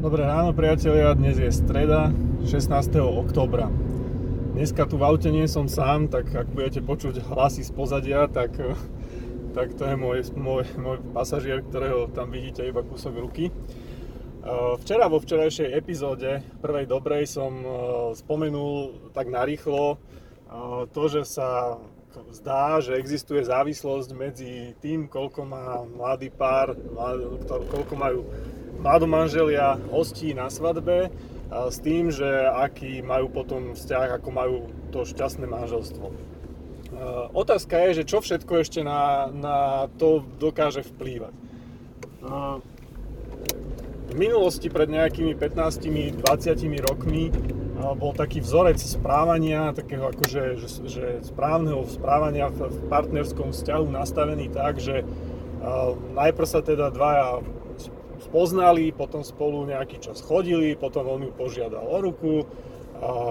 Dobré ráno priatelia, dnes je streda 16. oktobra. Dneska tu v aute nie som sám, tak ak budete počuť hlasy z pozadia, tak, tak to je môj, môj, môj pasažier, ktorého tam vidíte iba kúsok ruky. Včera vo včerajšej epizóde prvej dobrej som e, spomenul tak narýchlo e, to, že sa zdá, že existuje závislosť medzi tým, koľko má mladý pár, koľko majú mladomanželia hostí na svadbe s tým, že aký majú potom vzťah, ako majú to šťastné manželstvo. Otázka je, že čo všetko ešte na, na to dokáže vplývať. V minulosti pred nejakými 15-20 rokmi bol taký vzorec správania, takého akože, že, že správneho správania v partnerskom vzťahu nastavený tak, že najprv sa teda dvaja spoznali, potom spolu nejaký čas chodili, potom on ju požiadal o ruku,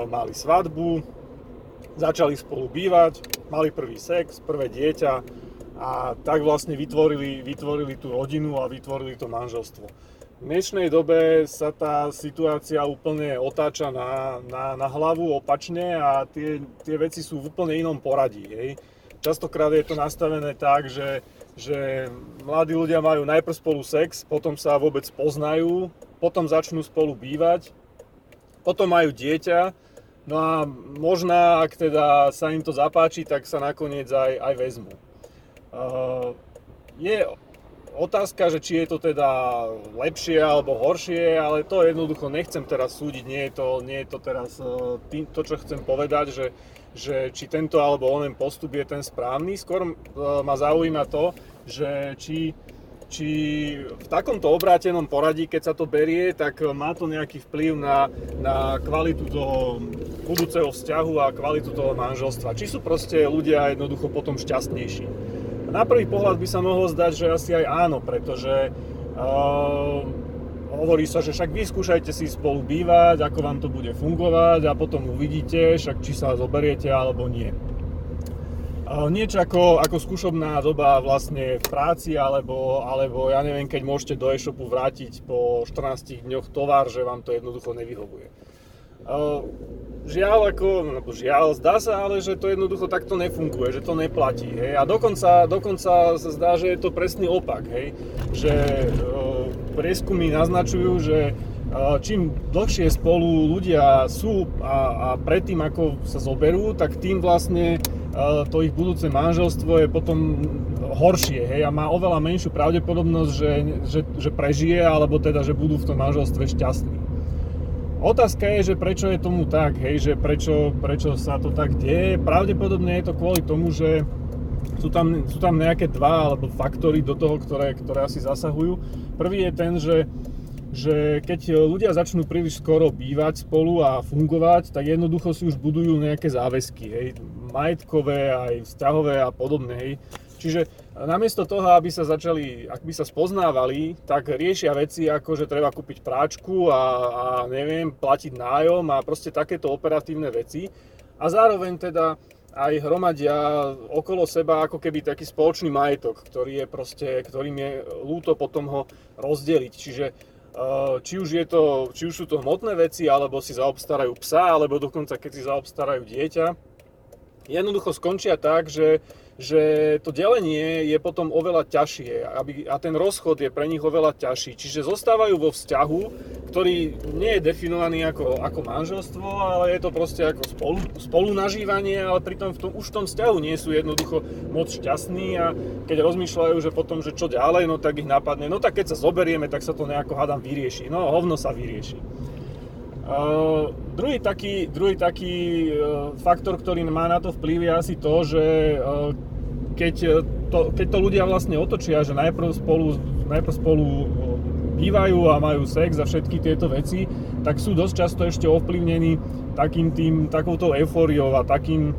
mali svadbu, začali spolu bývať, mali prvý sex, prvé dieťa a tak vlastne vytvorili, vytvorili tú rodinu a vytvorili to manželstvo. V dnešnej dobe sa tá situácia úplne otáča na, na, na hlavu opačne a tie, tie veci sú v úplne inom poradí. Hej. Častokrát je to nastavené tak, že že mladí ľudia majú najprv spolu sex, potom sa vôbec poznajú, potom začnú spolu bývať, potom majú dieťa, no a možná, ak teda sa im to zapáči, tak sa nakoniec aj, aj vezmú. Uh, je otázka, že či je to teda lepšie alebo horšie, ale to jednoducho nechcem teraz súdiť, nie je to, nie je to teraz uh, tým, to, čo chcem povedať, že že či tento alebo onen postup je ten správny. Skôr e, ma zaujíma to, že či, či v takomto obrátenom poradí, keď sa to berie, tak má to nejaký vplyv na, na kvalitu toho budúceho vzťahu a kvalitu toho manželstva. Či sú proste ľudia jednoducho potom šťastnejší. Na prvý pohľad by sa mohlo zdať, že asi aj áno, pretože uh, hovorí sa, že však vyskúšajte si spolu bývať, ako vám to bude fungovať a potom uvidíte, však či sa zoberiete alebo nie. Niečo ako, ako skúšobná doba vlastne v práci, alebo, alebo ja neviem, keď môžete do e-shopu vrátiť po 14 dňoch tovar, že vám to jednoducho nevyhovuje. Žiaľ, ako, no žiaľ, zdá sa ale, že to jednoducho takto nefunguje, že to neplatí. Hej? A dokonca, dokonca sa zdá, že je to presný opak. Hej? Že prieskumy naznačujú, že čím dlhšie spolu ľudia sú a, a predtým ako sa zoberú, tak tým vlastne to ich budúce manželstvo je potom horšie hej, a má oveľa menšiu pravdepodobnosť, že, že, že prežije alebo teda, že budú v tom manželstve šťastní. Otázka je, že prečo je tomu tak, hej, že prečo, prečo sa to tak deje. Pravdepodobne je to kvôli tomu, že sú tam, sú tam nejaké dva alebo faktory do toho, ktoré, ktoré asi zasahujú. Prvý je ten, že, že keď ľudia začnú príliš skoro bývať spolu a fungovať, tak jednoducho si už budujú nejaké záväzky, hej, majetkové, aj vzťahové a podobné, hej. Čiže namiesto toho, aby sa začali, ak by sa spoznávali, tak riešia veci ako, že treba kúpiť práčku a, a neviem, platiť nájom a proste takéto operatívne veci. A zároveň teda aj hromadia okolo seba ako keby taký spoločný majetok, ktorý je proste, ktorým je lúto potom ho rozdeliť. Čiže eh, či už, je to, či už sú to hmotné veci, alebo si zaobstarajú psa, alebo dokonca keď si zaobstarajú dieťa, jednoducho skončia tak, že že to delenie je potom oveľa ťažšie aby, a ten rozchod je pre nich oveľa ťažší. Čiže zostávajú vo vzťahu, ktorý nie je definovaný ako, ako manželstvo, ale je to proste ako spolu, spolunažívanie, ale pritom v tom, už v tom vzťahu nie sú jednoducho moc šťastní a keď rozmýšľajú, že potom, že čo ďalej, no tak ich napadne, no tak keď sa zoberieme, tak sa to nejako hádam vyrieši. No hovno sa vyrieši. Uh, druhý taký, druhý taký uh, faktor, ktorý má na to vplyv je asi to, že uh, keď, to, keď to ľudia vlastne otočia, že najprv spolu, najprv spolu bývajú a majú sex a všetky tieto veci, tak sú dosť často ešte ovplyvnení takým tým, takouto eufóriou a takým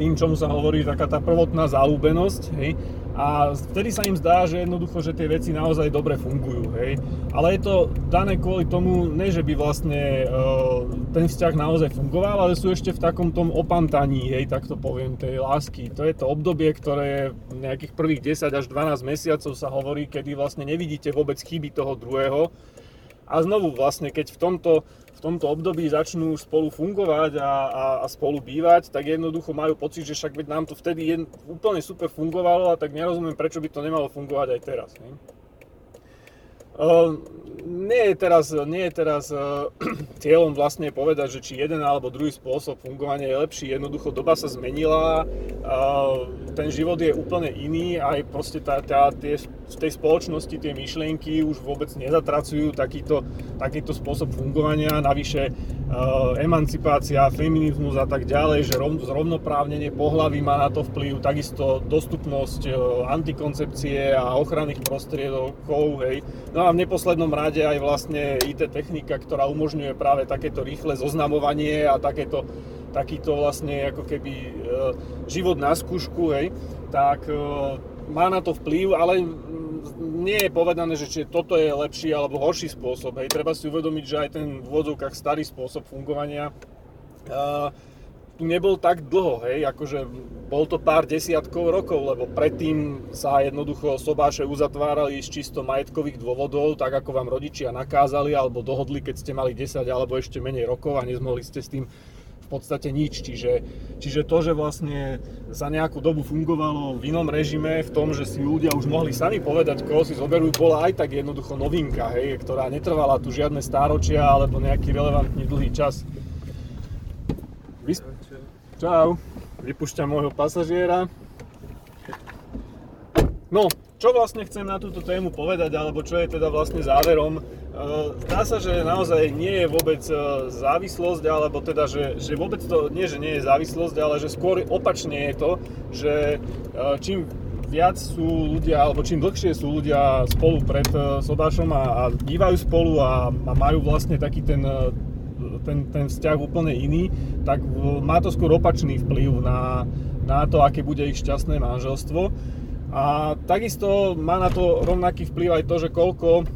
tým, čomu sa hovorí taká tá prvotná zalúbenosť, hej, a vtedy sa im zdá, že jednoducho, že tie veci naozaj dobre fungujú, hej. Ale je to dané kvôli tomu, ne že by vlastne uh, ten vzťah naozaj fungoval, ale sú ešte v takom tom opantaní, hej, tak to poviem, tej lásky. To je to obdobie, ktoré nejakých prvých 10 až 12 mesiacov sa hovorí, kedy vlastne nevidíte vôbec chyby toho druhého A znovu vlastne, keď v tomto, v tomto období začnú spolu fungovať a, a, a spolu bývať, tak jednoducho majú pocit, že však nám to vtedy je, úplne super fungovalo a tak nerozumiem, prečo by to nemalo fungovať aj teraz. Ne? Uh, nie je teraz, nie je teraz uh, cieľom vlastne povedať, že či jeden alebo druhý spôsob fungovania je lepší. Jednoducho doba sa zmenila, uh, ten život je úplne iný, aj proste tá, tá, tie, v tej spoločnosti tie myšlienky už vôbec nezatracujú takýto, takýto spôsob fungovania. Navyše uh, emancipácia, feminizmus a tak ďalej, že rov, zrovnoprávnenie pohlaví má na to vplyv, takisto dostupnosť uh, antikoncepcie a ochranných prostriedokov, hej. No a v neposlednom rade aj vlastne IT technika, ktorá umožňuje práve takéto rýchle zoznamovanie a takéto, takýto vlastne ako keby e, život na skúšku, hej, tak e, má na to vplyv, ale nie je povedané, že či toto je lepší alebo horší spôsob. Hej. Treba si uvedomiť, že aj ten v vodzovkách starý spôsob fungovania uh, tu nebol tak dlho, hej, akože bol to pár desiatkov rokov, lebo predtým sa jednoducho sobáše uzatvárali z čisto majetkových dôvodov, tak ako vám rodičia nakázali alebo dohodli, keď ste mali 10 alebo ešte menej rokov a nezmohli ste s tým v podstate nič. Čiže, čiže to, že vlastne za nejakú dobu fungovalo v inom režime, v tom, že si ľudia už mohli sami povedať, koho si zoberú, bola aj tak jednoducho novinka, hej, ktorá netrvala tu žiadne stáročia alebo nejaký relevantný dlhý čas. Vy... Čau. Vypušťam môjho pasažiera. No, čo vlastne chcem na túto tému povedať, alebo čo je teda vlastne záverom? E, zdá sa, že naozaj nie je vôbec e, závislosť, alebo teda, že, že vôbec to, nie že nie je závislosť, ale že skôr opačne je to, že e, čím viac sú ľudia, alebo čím dlhšie sú ľudia spolu pred sobášom a, a bývajú spolu a, a majú vlastne taký ten ten, ten vzťah úplne iný, tak má to skôr opačný vplyv na, na to, aké bude ich šťastné manželstvo. A takisto má na to rovnaký vplyv aj to, že koľko,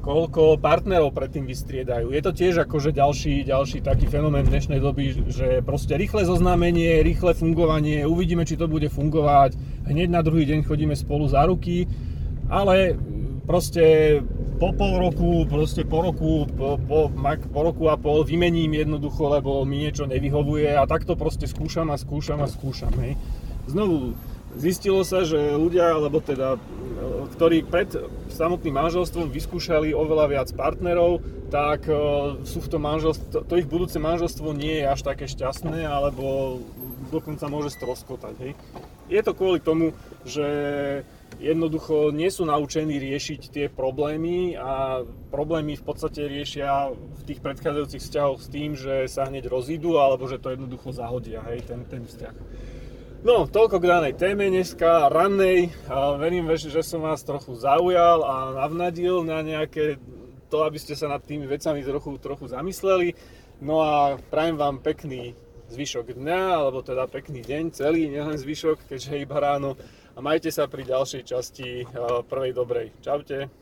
koľko partnerov predtým vystriedajú. Je to tiež akože ďalší, ďalší taký fenomén dnešnej doby, že proste rýchle zoznámenie, rýchle fungovanie, uvidíme, či to bude fungovať, hneď na druhý deň chodíme spolu za ruky, ale proste po pol roku, proste po roku, po, po, po roku a pol vymením jednoducho, lebo mi niečo nevyhovuje a takto proste skúšam a skúšam a skúšam, hej. Znovu, zistilo sa, že ľudia, alebo teda, ktorí pred samotným manželstvom vyskúšali oveľa viac partnerov, tak e, sú v tom manželstvo, to ich budúce manželstvo nie je až také šťastné, alebo dokonca môže stroskotať, hej. Je to kvôli tomu, že jednoducho nie sú naučení riešiť tie problémy a problémy v podstate riešia v tých predchádzajúcich vzťahoch s tým, že sa hneď rozídu alebo že to jednoducho zahodia, hej, ten, ten vzťah. No, toľko k danej téme dneska, rannej. Verím, že som vás trochu zaujal a navnadil na nejaké to, aby ste sa nad tými vecami trochu, trochu zamysleli. No a prajem vám pekný zvyšok dňa, alebo teda pekný deň celý, nielen zvyšok, keďže iba ráno a majte sa pri ďalšej časti eh, prvej dobrej. Čaute.